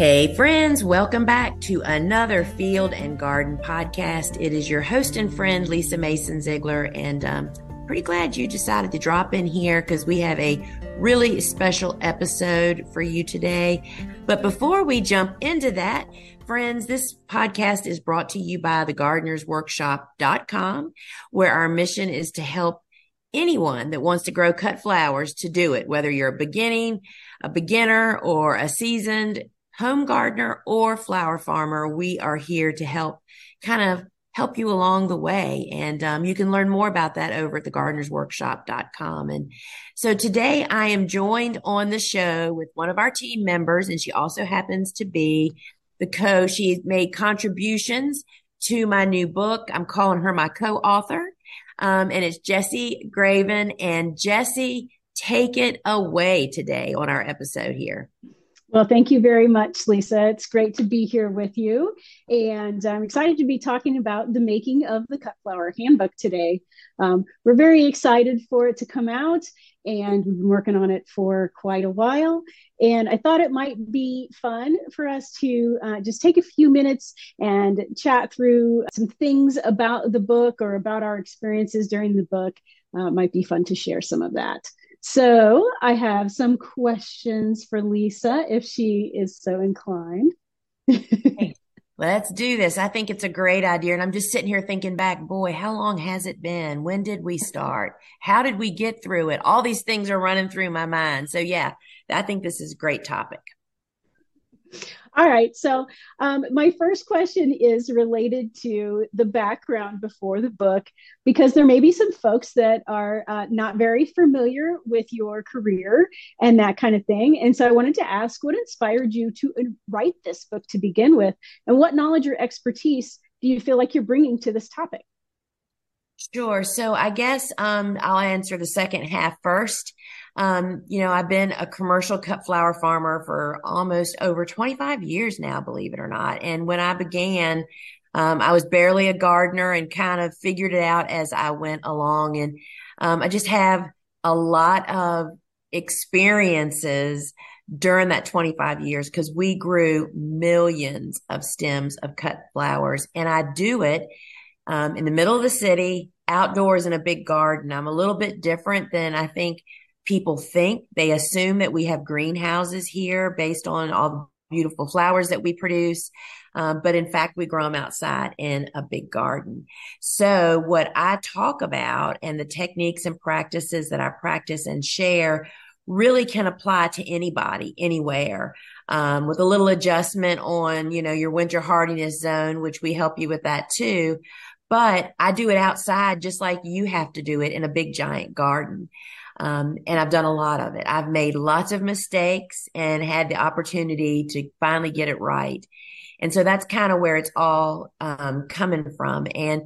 Hey, friends, welcome back to another Field and Garden podcast. It is your host and friend, Lisa Mason Ziegler, and um, pretty glad you decided to drop in here because we have a really special episode for you today. But before we jump into that, friends, this podcast is brought to you by thegardenersworkshop.com, where our mission is to help anyone that wants to grow cut flowers to do it, whether you're a beginning, a beginner, or a seasoned home gardener or flower farmer, we are here to help kind of help you along the way. And um, you can learn more about that over at thegardenersworkshop.com. And so today I am joined on the show with one of our team members, and she also happens to be the co. She made contributions to my new book. I'm calling her my co-author. Um, and it's Jessi Graven. And Jessi, take it away today on our episode here. Well, thank you very much, Lisa. It's great to be here with you. And I'm excited to be talking about the making of the Cut Flower Handbook today. Um, we're very excited for it to come out, and we've been working on it for quite a while. And I thought it might be fun for us to uh, just take a few minutes and chat through some things about the book or about our experiences during the book. Uh, might be fun to share some of that. So I have some questions for Lisa if she is so inclined. hey, let's do this. I think it's a great idea. And I'm just sitting here thinking back, boy, how long has it been? When did we start? How did we get through it? All these things are running through my mind. So yeah, I think this is a great topic. All right. So, um, my first question is related to the background before the book, because there may be some folks that are uh, not very familiar with your career and that kind of thing. And so, I wanted to ask what inspired you to uh, write this book to begin with? And what knowledge or expertise do you feel like you're bringing to this topic? Sure. So, I guess um, I'll answer the second half first. Um, you know, I've been a commercial cut flower farmer for almost over 25 years now, believe it or not. And when I began, um, I was barely a gardener and kind of figured it out as I went along. And um, I just have a lot of experiences during that 25 years because we grew millions of stems of cut flowers. And I do it um, in the middle of the city, outdoors in a big garden. I'm a little bit different than I think people think. They assume that we have greenhouses here based on all the beautiful flowers that we produce. Um, but in fact, we grow them outside in a big garden. So what I talk about and the techniques and practices that I practice and share really can apply to anybody, anywhere. Um, with a little adjustment on, you know, your winter hardiness zone, which we help you with that too. But I do it outside just like you have to do it in a big giant garden. Um, and I've done a lot of it. I've made lots of mistakes and had the opportunity to finally get it right. And so that's kind of where it's all um, coming from. And,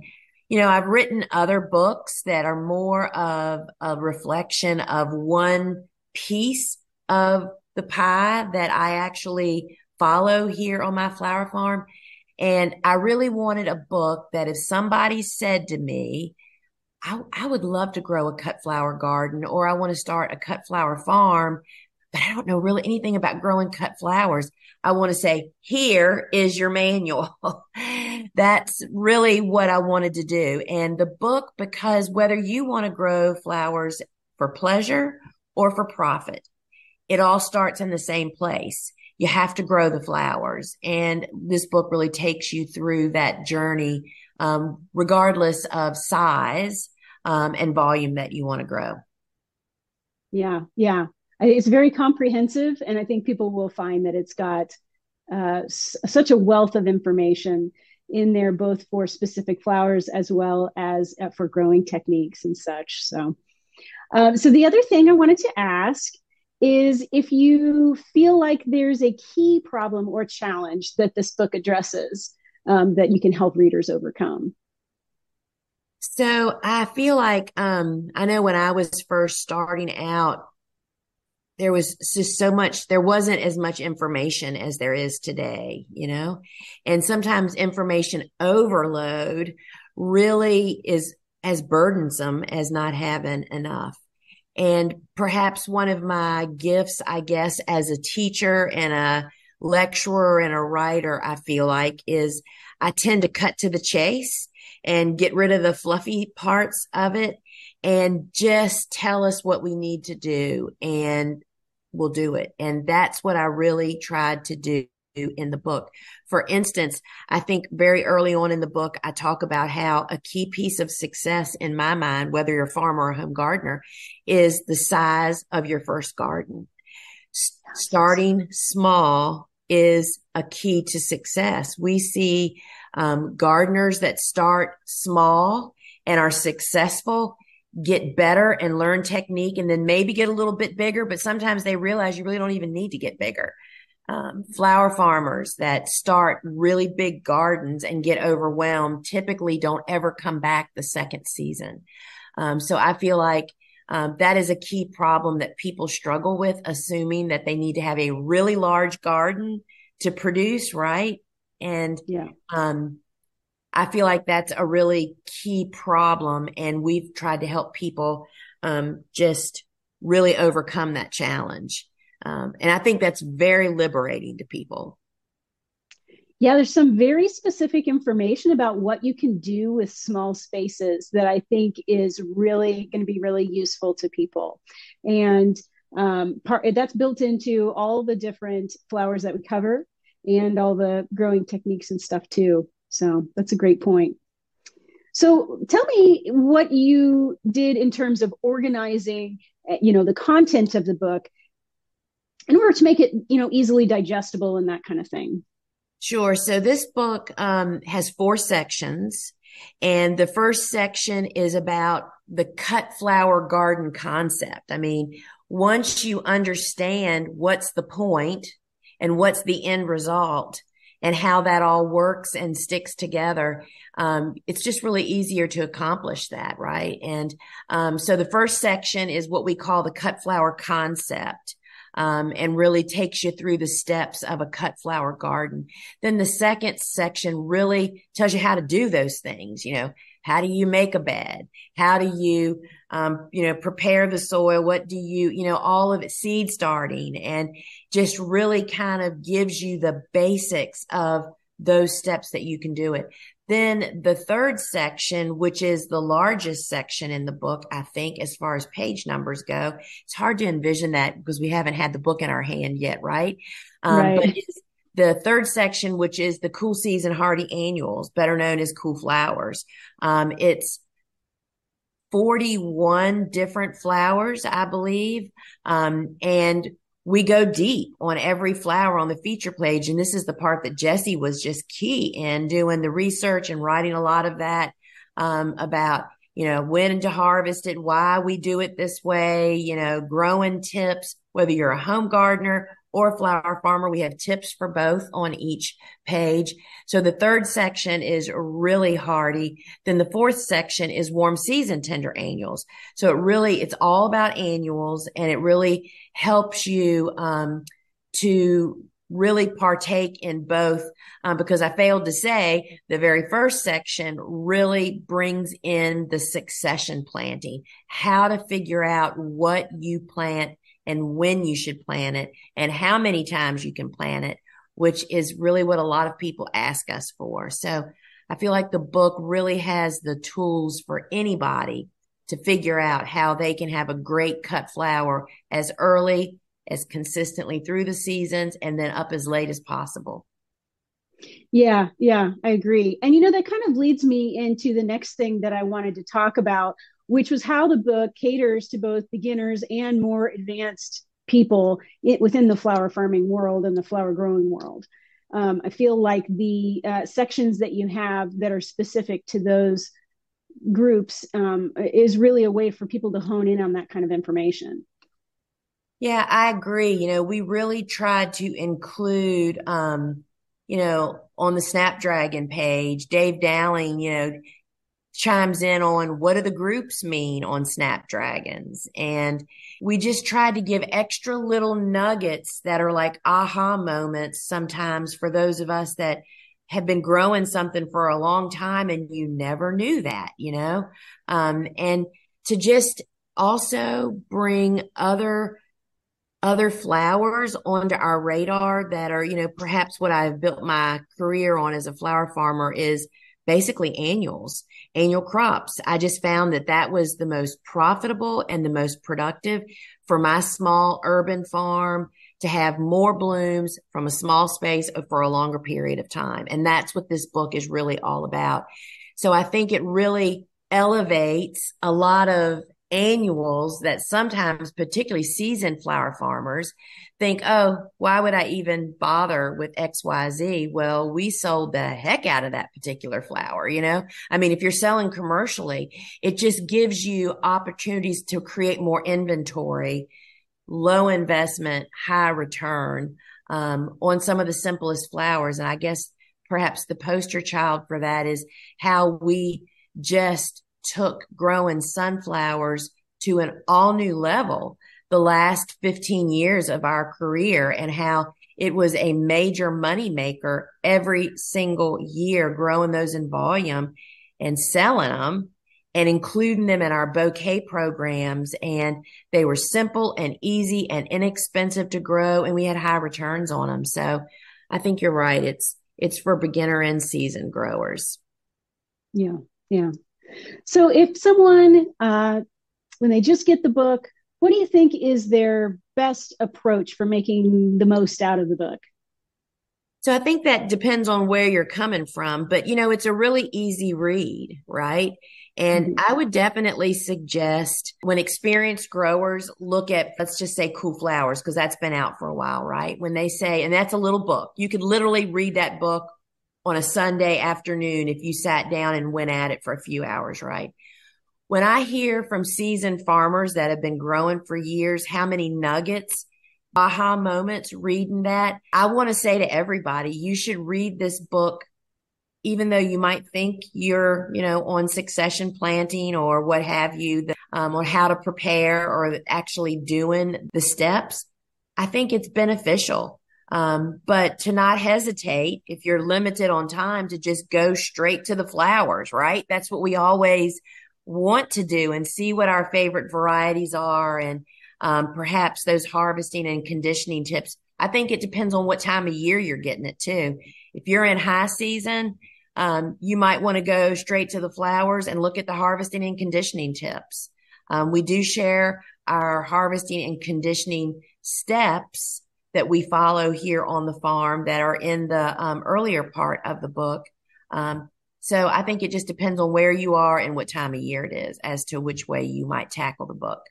you know, I've written other books that are more of a reflection of one piece of the pie that I actually follow here on my flower farm. And I really wanted a book that if somebody said to me, I, I would love to grow a cut flower garden or I want to start a cut flower farm, but I don't know really anything about growing cut flowers. I want to say, here is your manual. That's really what I wanted to do. And the book, because whether you want to grow flowers for pleasure or for profit, it all starts in the same place. You have to grow the flowers. And this book really takes you through that journey, um, regardless of size um, and volume that you want to grow. Yeah, yeah. It's very comprehensive, and I think people will find that it's got uh, s- such a wealth of information in there, both for specific flowers as well as uh, for growing techniques and such. So, um, so the other thing I wanted to ask is if you feel like there's a key problem or challenge that this book addresses um, that you can help readers overcome. So I feel like um I know when I was first starting out there was just so much there wasn't as much information as there is today, you know? And sometimes information overload really is as burdensome as not having enough. And perhaps one of my gifts, I guess, as a teacher and a lecturer and a writer, I feel like, is I tend to cut to the chase and get rid of the fluffy parts of it and just tell us what we need to do and we'll do it. And that's what I really tried to do in the book. For instance, I think very early on in the book, I talk about how a key piece of success in my mind, whether you're a farmer or a home gardener, is the size of your first garden. Starting small is a key to success. We see um, gardeners that start small and are successful get better and learn technique and then maybe get a little bit bigger, but sometimes they realize you really don't even need to get bigger um, flower farmers that start really big gardens and get overwhelmed typically don't ever come back the second season. Um, so I feel like um, that is a key problem that people struggle with, assuming that they need to have a really large garden to produce, right? And yeah. Um, I feel like that's a really key problem, and we've tried to help people um, just really overcome that challenge. Um, and I think that's very liberating to people. Yeah, there's some very specific information about what you can do with small spaces that I think is really going to be really useful to people. And um, part, that's built into all the different flowers that we cover and all the growing techniques and stuff too. So that's a great point. So tell me what you did in terms of organizing, eh, you know, the content of the book in order to make it you know easily digestible and that kind of thing. Sure. So this book um, has four sections and the first section is about the cut flower garden concept. I mean once you understand what's the point and what's the end result and how that all works and sticks together um, it's just really easier to accomplish that right? And um, so the first section is what we call the cut flower concept um, and really takes you through the steps of a cut flower garden. Then the second section really tells you how to do those things. You know, how do you make a bed? How do you, um, you know, prepare the soil? What do you, you know, all of it seed starting and just really kind of gives you the basics of those steps that you can do it. Then the third section, which is the largest section in the book, I think, as far as page numbers go, it's hard to envision that because we haven't had the book in our hand yet, right? Um, right. But the third section, which is the cool season hardy annuals, better known as cool flowers. Um, it's 41 different flowers, I believe. Um, and we go deep on every flower on the feature page. And this is the part that Jessi was just key in doing the research and writing a lot of that um, about, you know, when to harvest it, why we do it this way, you know, growing tips, whether you're a home gardener or flower farmer. We have tips for both on each page. So the third section is really hardy. Then the fourth section is warm season tender annuals. So it really, it's all about annuals and it really helps you, um, to really partake in both um, because I failed to say the very first section really brings in the succession planting, how to figure out what you plant and when you should plant it and how many times you can plant it, which is really what a lot of people ask us for. So I feel like the book really has the tools for anybody to figure out how they can have a great cut flower as early as consistently through the seasons and then up as late as possible. Yeah, yeah, I agree. And you know, that kind of leads me into the next thing that I wanted to talk about, which was how the book caters to both beginners and more advanced people within the flower farming world and the flower growing world. Um, I feel like the uh, sections that you have that are specific to those groups um, is really a way for people to hone in on that kind of information. Yeah, I agree. You know, we really tried to include, um, you know, on the Snapdragon page, Dave Dowling, you know, chimes in on what do the groups mean on Snapdragons. And we just tried to give extra little nuggets that are like aha moments sometimes for those of us that have been growing something for a long time and you never knew that, you know? Um, and to just also bring other other flowers onto our radar that are, you know, perhaps what I've built my career on as a flower farmer is basically annuals, annual crops. I just found that that was the most profitable and the most productive for my small urban farm to have more blooms from a small space for a longer period of time. And that's what this book is really all about. So I think it really elevates a lot of annuals that sometimes, particularly seasoned flower farmers, think, oh, why would I even bother with XYZ? Well, we sold the heck out of that particular flower, you know? I mean, if you're selling commercially, it just gives you opportunities to create more inventory, low investment, high return um, on some of the simplest flowers. And I guess perhaps the poster child for that is how we just took growing sunflowers to an all new level the last 15 years of our career and how it was a major money maker every single year, growing those in volume and selling them and including them in our bouquet programs. And they were simple and easy and inexpensive to grow. And we had high returns on them. So I think you're right. It's, it's for beginner and seasoned growers. Yeah. Yeah. So if someone, uh, when they just get the book, what do you think is their best approach for making the most out of the book? So I think that depends on where you're coming from, but you know, it's a really easy read, right? And mm-hmm. I would definitely suggest when experienced growers look at, let's just say cool flowers, because that's been out for a while, right? When they say, and that's a little book, you could literally read that book on a Sunday afternoon if you sat down and went at it for a few hours, right? When I hear from seasoned farmers that have been growing for years, how many nuggets, aha moments reading that, I want to say to everybody, you should read this book even though you might think you're, you know, on succession planting or what have you, um, on how to prepare or actually doing the steps, I think it's beneficial um, but to not hesitate if you're limited on time to just go straight to the flowers, right? That's what we always want to do and see what our favorite varieties are and um, perhaps those harvesting and conditioning tips. I think it depends on what time of year you're getting it too. If you're in high season, um, you might want to go straight to the flowers and look at the harvesting and conditioning tips. Um, we do share our harvesting and conditioning steps that we follow here on the farm that are in the um, earlier part of the book. Um, so I think it just depends on where you are and what time of year it is as to which way you might tackle the book.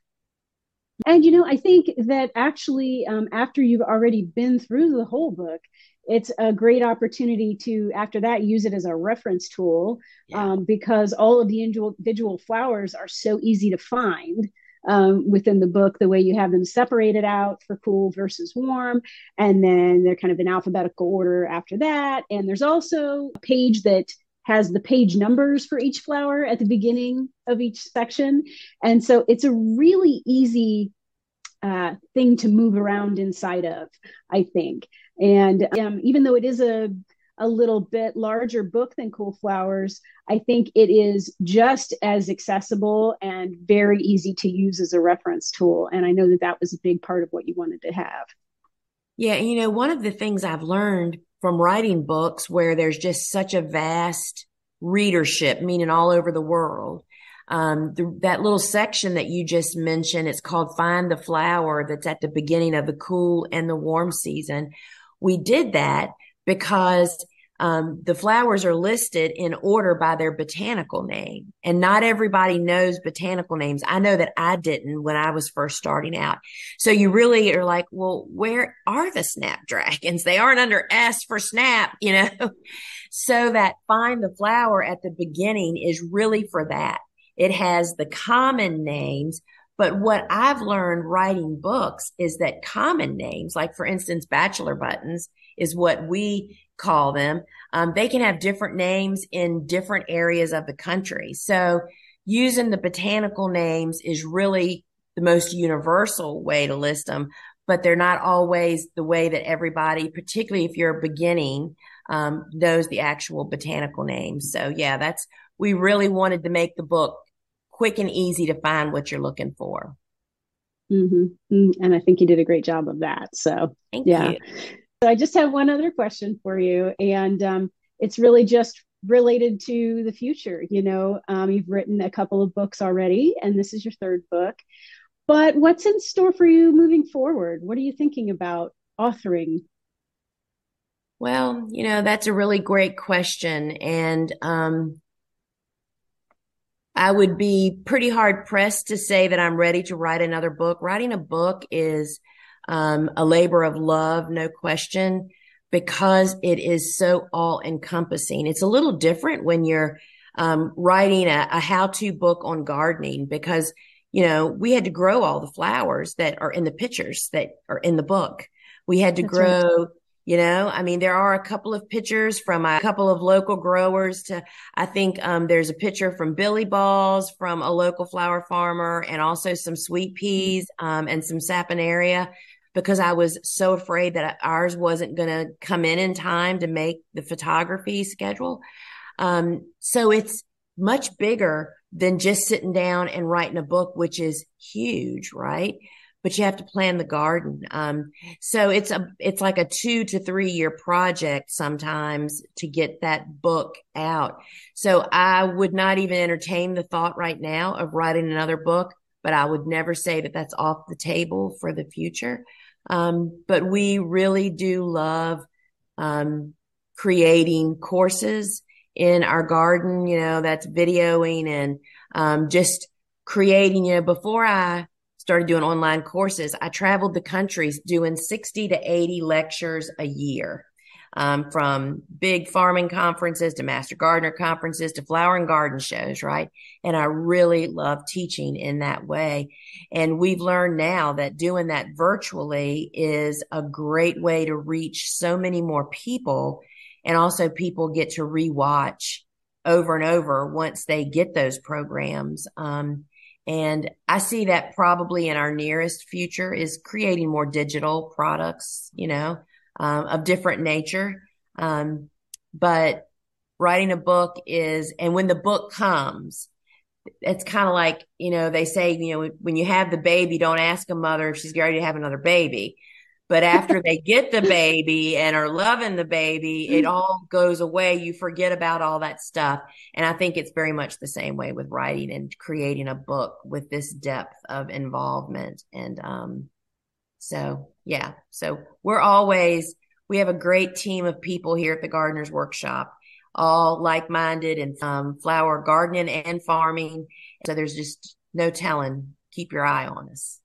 And you know, I think that actually, um, after you've already been through the whole book, it's a great opportunity to, after that, use it as a reference tool yeah. um, because all of the individual flowers are so easy to find um, within the book, the way you have them separated out for cool versus warm. And then they're kind of in alphabetical order after that. And there's also a page that has the page numbers for each flower at the beginning of each section. And so it's a really easy uh, thing to move around inside of, I think. And um, even though it is a a little bit larger book than Cool Flowers, I think it is just as accessible and very easy to use as a reference tool. And I know that that was a big part of what you wanted to have. Yeah. You know, one of the things I've learned from writing books where there's just such a vast readership, meaning all over the world. Um, the, that little section that you just mentioned, it's called Find the Flower that's at the beginning of the cool and the warm season. We did that because um, the flowers are listed in order by their botanical name. And not everybody knows botanical names. I know that I didn't when I was first starting out. So you really are like, well, where are the snapdragons? They aren't under S for snap, you know? so that find the flower at the beginning is really for that. It has the common names, but what I've learned writing books is that common names, like for instance, bachelor buttons, is what we call them. Um, they can have different names in different areas of the country. So using the botanical names is really the most universal way to list them, but they're not always the way that everybody, particularly if you're beginning, um, knows the actual botanical names. So yeah, that's, we really wanted to make the book quick and easy to find what you're looking for. Mm-hmm. And I think you did a great job of that. So, Thank yeah. You. So I just have one other question for you, and um, it's really just related to the future. You know, um, you've written a couple of books already, and this is your third book. But what's in store for you moving forward? What are you thinking about authoring? Well, you know, that's a really great question. And um, I would be pretty hard pressed to say that I'm ready to write another book. Writing a book is um, a labor of love, no question because it is so all encompassing. It's a little different when you're um, writing a, a how to book on gardening because, you know, we had to grow all the flowers that are in the pictures that are in the book. We had to That's grow, right. you know, I mean, there are a couple of pictures from a couple of local growers to, I think, um, there's a picture from Billy Balls from a local flower farmer and also some sweet peas, um, and some saponaria because I was so afraid that ours wasn't going to come in in time to make the photography schedule. Um, so it's much bigger than just sitting down and writing a book, which is huge, right? But you have to plan the garden. Um, so it's a, it's like a two to three year project sometimes to get that book out. So I would not even entertain the thought right now of writing another book, but I would never say that that's off the table for the future. Um, but we really do love um, creating courses in our garden, you know, that's videoing and um, just creating, you know, before I started doing online courses, I traveled the countries doing 60 to 80 lectures a year um, from big farming conferences to master gardener conferences to flower and garden shows, right? And I really love teaching in that way. And we've learned now that doing that virtually is a great way to reach so many more people. And also people get to rewatch over and over once they get those programs. Um, and I see that probably in our nearest future is creating more digital products, you know, um, of different nature. Um, but writing a book is, and when the book comes, it's kind of like, you know, they say, you know, when you have the baby, don't ask a mother if she's ready to have another baby. But after they get the baby and are loving the baby, it all goes away. You forget about all that stuff. And I think it's very much the same way with writing and creating a book with this depth of involvement. And, um, so yeah, so we're always, we have a great team of people here at the Gardener's Workshop, all like minded and um, flower gardening and farming. So there's just no telling. Keep your eye on us.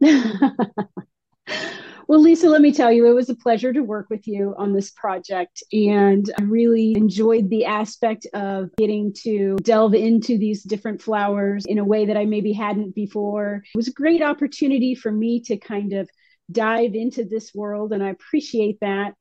Well, Lisa, let me tell you, it was a pleasure to work with you on this project. And I really enjoyed the aspect of getting to delve into these different flowers in a way that I maybe hadn't before. It was a great opportunity for me to kind of dive into this world, and I appreciate that.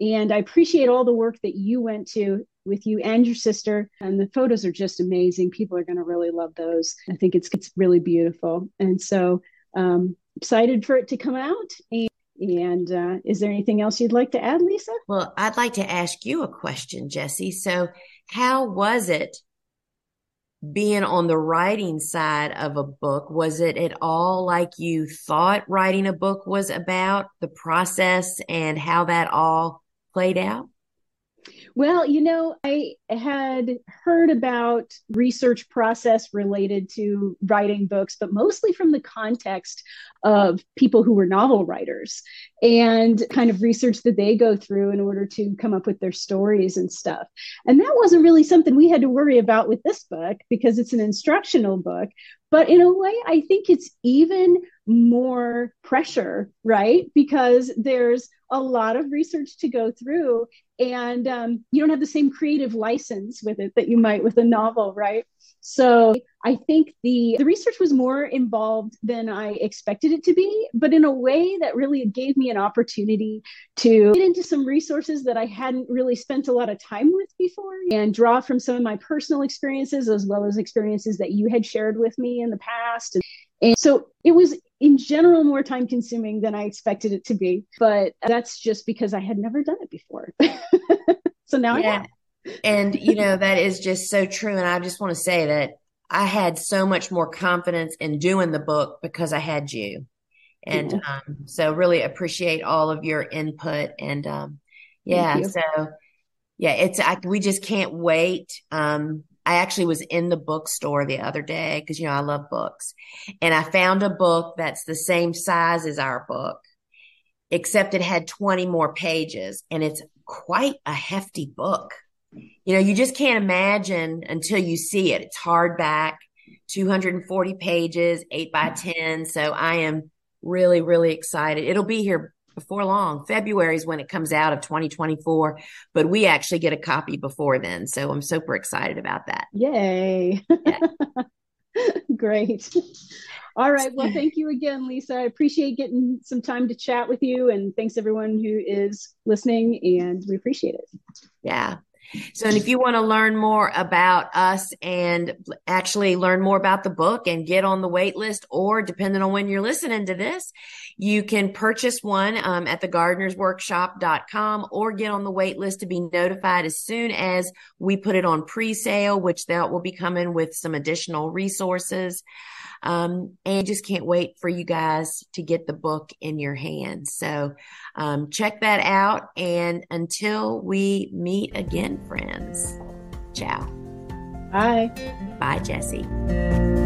And I appreciate all the work that you went to with you and your sister. And the photos are just amazing. People are going to really love those. I think it's it's really beautiful. And so um, excited for it to come out. And and uh, is there anything else you'd like to add, Lisa? Well, I'd like to ask you a question, Jessi. So, how was it being on the writing side of a book? Was it at all like you thought writing a book was about, the process and how that all played out? Well, you know, I had heard about research process related to writing books, but mostly from the context of people who were novel writers and kind of research that they go through in order to come up with their stories and stuff. And that wasn't really something we had to worry about with this book because it's an instructional book. But in a way, I think it's even more pressure, right? Because there's a lot of research to go through. And um, you don't have the same creative license with it that you might with a novel right? So i think the the research was more involved than i expected it to be but in a way that really gave me an opportunity to get into some resources that i hadn't really spent a lot of time with before and draw from some of my personal experiences as well as experiences that you had shared with me in the past. And, and so it was in general more time consuming than I expected it to be. But that's just because I had never done it before. so now yeah. I and you know that is just so true and I just want to say that I had so much more confidence in doing the book because I had you. And um, so really appreciate all of your input. And um, yeah, so yeah, it's, I, we just can't wait. Um, I actually was in the bookstore the other day because, you know, I love books and I found a book that's the same size as our book, except it had 20 more pages and it's quite a hefty book. You know, you just can't imagine until you see it. It's hardback, 240 pages, eight by 10. So I am really, really excited. It'll be here before long. February is when it comes out of 2024, but we actually get a copy before then. So I'm super excited about that. Yay. Yeah. Great. All right. Well, thank you again, Lisa. I appreciate getting some time to chat with you. And thanks everyone who is listening, and we appreciate it. Yeah. So, and if you want to learn more about us and actually learn more about the book and get on the wait list, or depending on when you're listening to this, you can purchase one um, at thegardenersworkshop.com or get on the wait list to be notified as soon as we put it on pre sale, which that will be coming with some additional resources. Um, and just can't wait for you guys to get the book in your hands. So um, check that out. And until we meet again, friends, ciao. Bye. Bye, Jessi.